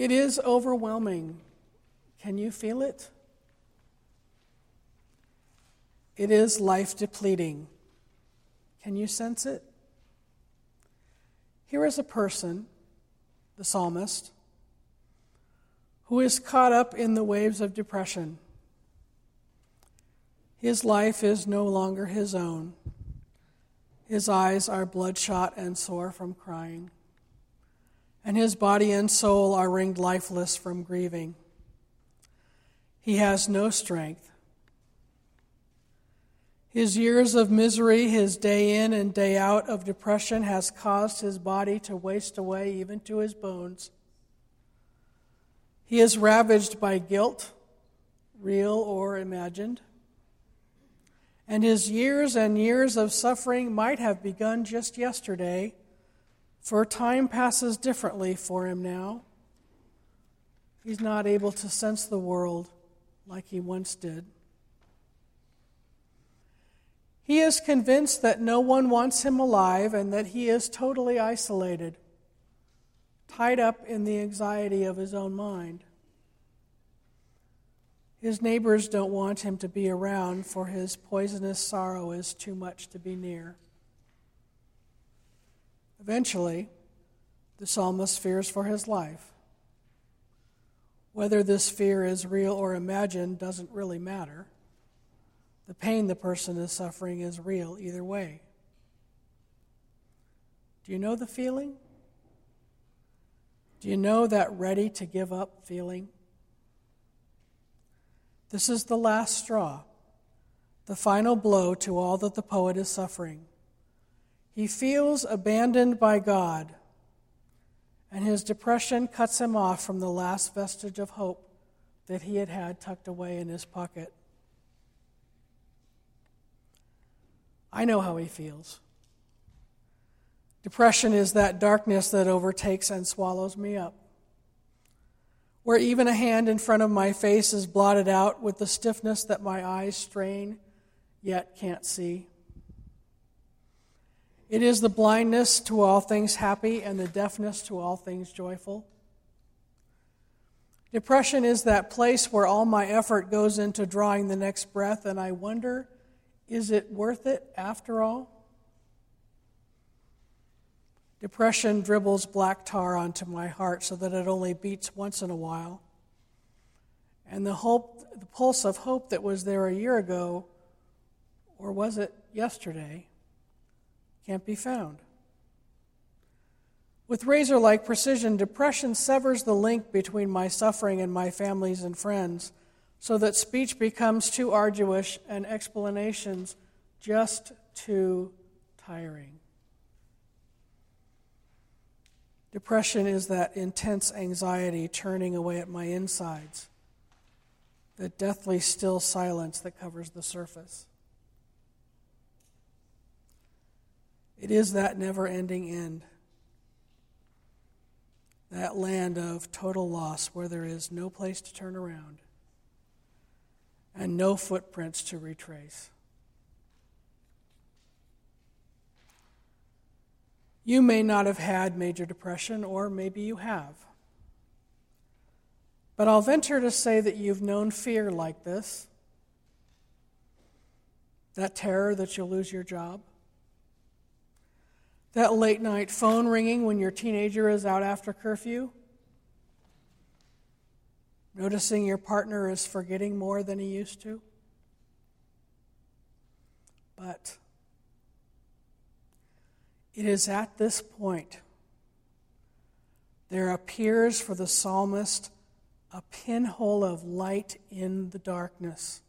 It is overwhelming. Can you feel it? It is life depleting. Can you sense it? Here is a person, the psalmist, who is caught up in the waves of depression. His life is no longer his own. His eyes are bloodshot and sore from crying, and his body and soul are ringed lifeless from grieving. He has no strength. His years of misery, his day in and day out of depression, has caused his body to waste away even to his bones. He is ravaged by guilt, real or imagined and his years and years of suffering might have begun just yesterday, for time passes differently for him now. He's not able to sense the world like he once did. He is convinced that no one wants him alive and that he is totally isolated, tied up in the anxiety of his own mind. His neighbors don't want him to be around, for his poisonous sorrow is too much to be near. Eventually, the psalmist fears for his life. Whether this fear is real or imagined doesn't really matter. The pain the person is suffering is real either way. Do you know the feeling? Do you know that ready to give up feeling? This is the last straw, the final blow to all that the poet is suffering. He feels abandoned by God, and his depression cuts him off from the last vestige of hope that he had had tucked away in his pocket. I know how he feels. Depression is that darkness that overtakes and swallows me up where even a hand in front of my face is blotted out with the stiffness that my eyes strain yet can't see. It is the blindness to all things happy and the deafness to all things joyful. Depression is that place where all my effort goes into drawing the next breath, and I wonder is it worth it after all? Depression dribbles black tar onto my heart so that it only beats once in a while. And the hope, the pulse of hope that was there a year ago, or was it yesterday, can't be found. With razor like precision, depression severs the link between my suffering and my families and friends so that speech becomes too arduous and explanations just too tiring. Depression is that intense anxiety churning away at my insides, the deathly still silence that covers the surface. It is that never ending end, that land of total loss where there is no place to turn around and no footprints to retrace. You may not have had major depression, or maybe you have. But I'll venture to say that you've known fear like this that terror that you'll lose your job, that late night phone ringing when your teenager is out after curfew, noticing your partner is forgetting more than he used to. But it is at this point there appears for the psalmist a pinhole of light in the darkness,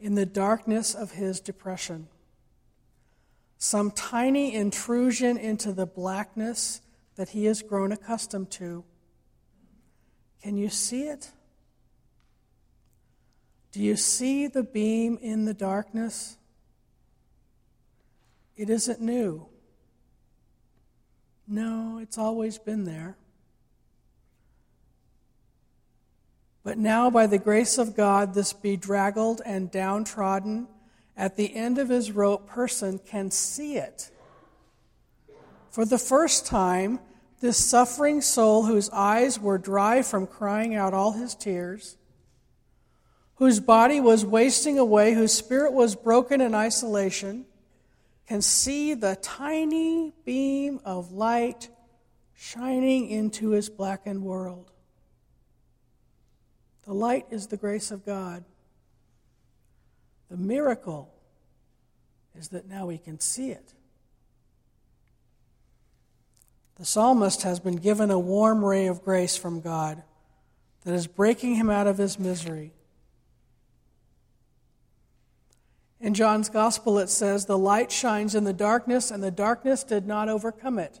in the darkness of his depression. Some tiny intrusion into the blackness that he has grown accustomed to. Can you see it? Do you see the beam in the darkness? It isn't new. No, it's always been there. But now, by the grace of God, this bedraggled and downtrodden, at the end of his rope person can see it. For the first time, this suffering soul whose eyes were dry from crying out all his tears, whose body was wasting away, whose spirit was broken in isolation, can see the tiny beam of light shining into his blackened world. The light is the grace of God. The miracle is that now we can see it. The psalmist has been given a warm ray of grace from God that is breaking him out of his misery. In John's Gospel, it says, The light shines in the darkness, and the darkness did not overcome it.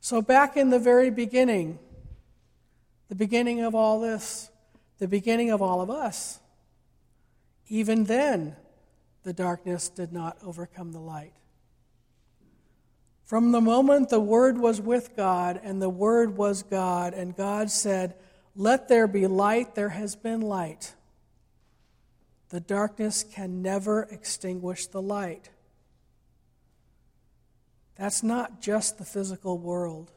So, back in the very beginning, the beginning of all this, the beginning of all of us, even then, the darkness did not overcome the light. From the moment the Word was with God and the Word was God, and God said, Let there be light, there has been light. The darkness can never extinguish the light. That's not just the physical world.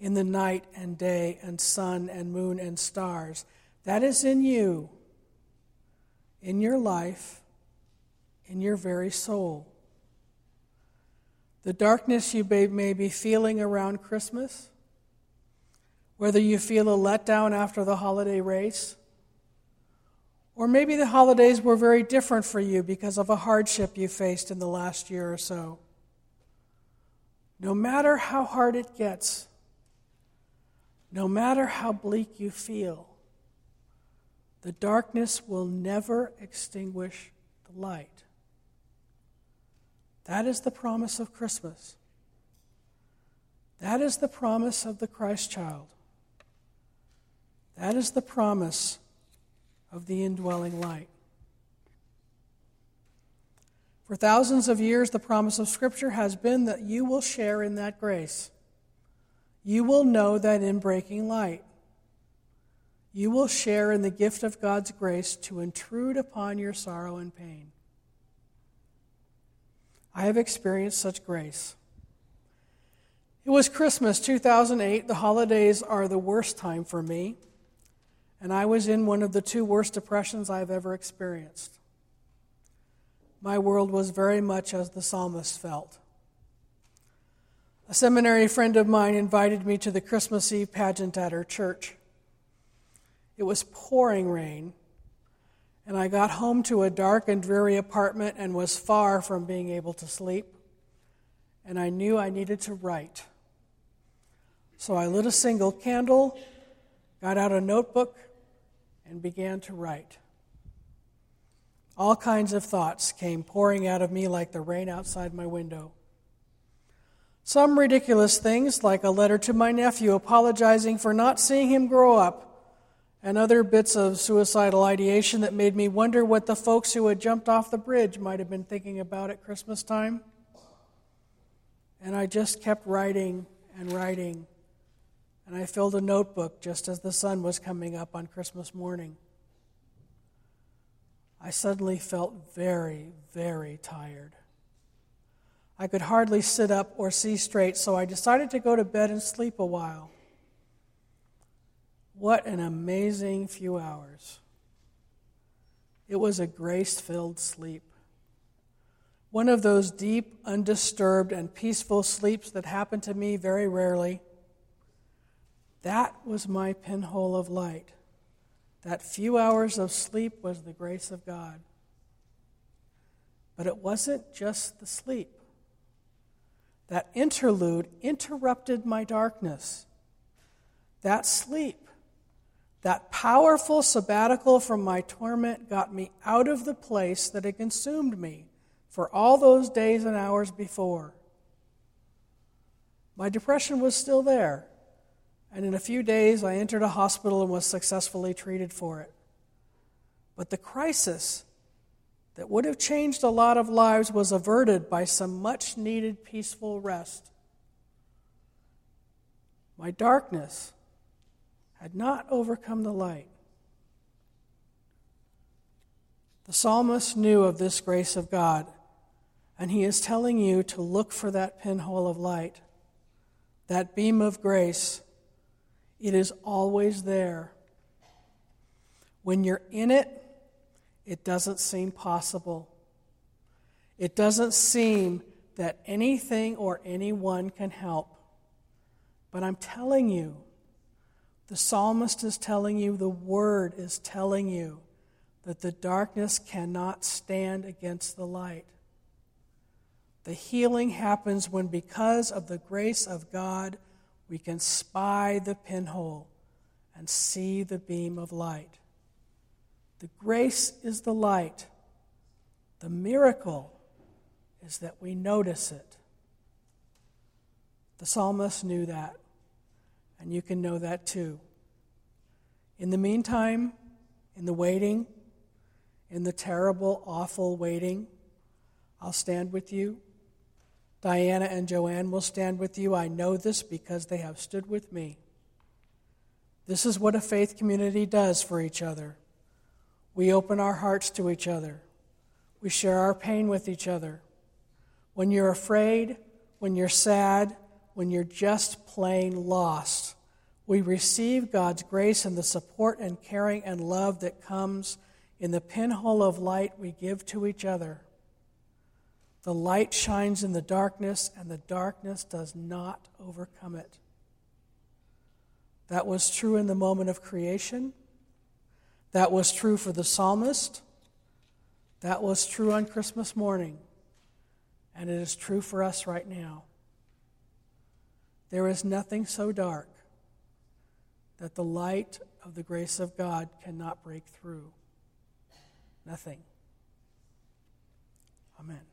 In the night and day and sun and moon and stars. That is in you, in your life, in your very soul. The darkness you may be feeling around Christmas, whether you feel a letdown after the holiday race, or maybe the holidays were very different for you because of a hardship you faced in the last year or so. No matter how hard it gets, no matter how bleak you feel, the darkness will never extinguish the light. That is the promise of Christmas. That is the promise of the Christ child. That is the promise of the indwelling light. For thousands of years, the promise of Scripture has been that you will share in that grace. You will know that in breaking light. You will share in the gift of God's grace to intrude upon your sorrow and pain. I have experienced such grace. It was Christmas 2008. The holidays are the worst time for me, and I was in one of the two worst depressions I've ever experienced. My world was very much as the psalmist felt. A seminary friend of mine invited me to the Christmas Eve pageant at her church. It was pouring rain, and I got home to a dark and dreary apartment and was far from being able to sleep. And I knew I needed to write. So I lit a single candle, got out a notebook, and began to write. All kinds of thoughts came pouring out of me like the rain outside my window. Some ridiculous things, like a letter to my nephew apologizing for not seeing him grow up and other bits of suicidal ideation that made me wonder what the folks who had jumped off the bridge might have been thinking about at Christmas time. And I just kept writing and writing, and I filled a notebook just as the sun was coming up on Christmas morning. I suddenly felt very, very tired. I could hardly sit up or see straight, so I decided to go to bed and sleep a while. What an amazing few hours. It was a grace filled sleep. One of those deep, undisturbed, and peaceful sleeps that happen to me very rarely. That was my pinhole of light. That few hours of sleep was the grace of God. But it wasn't just the sleep. That interlude interrupted my darkness. That sleep that powerful sabbatical from my torment got me out of the place that had consumed me for all those days and hours before. My depression was still there, and in a few days I entered a hospital and was successfully treated for it. But the crisis that would have changed a lot of lives was averted by some much needed peaceful rest. My darkness had not overcome the light. The psalmist knew of this grace of God, and he is telling you to look for that pinhole of light. that beam of grace, it is always there. When you're in it, it doesn't seem possible. It doesn't seem that anything or anyone can help. But I'm telling you, the psalmist is telling you, the word is telling you that the darkness cannot stand against the light. The healing happens when, because of the grace of God, we can spy the pinhole and see the beam of light. The grace is the light. The miracle is that we notice it. The psalmist knew that, and you can know that too. In the meantime, in the waiting, in the terrible, awful waiting, I'll stand with you. Diana and Joanne will stand with you. I know this because they have stood with me. This is what a faith community does for each other. We open our hearts to each other. We share our pain with each other. When you're afraid, when you're sad, when you're just plain lost, we receive God's grace and the support and caring and love that comes in the pinhole of light we give to each other. The light shines in the darkness, and the darkness does not overcome it. That was true in the moment of creation. That was true for the psalmist. That was true on Christmas morning. And it is true for us right now. There is nothing so dark that the light of the grace of God cannot break through. Nothing. Amen.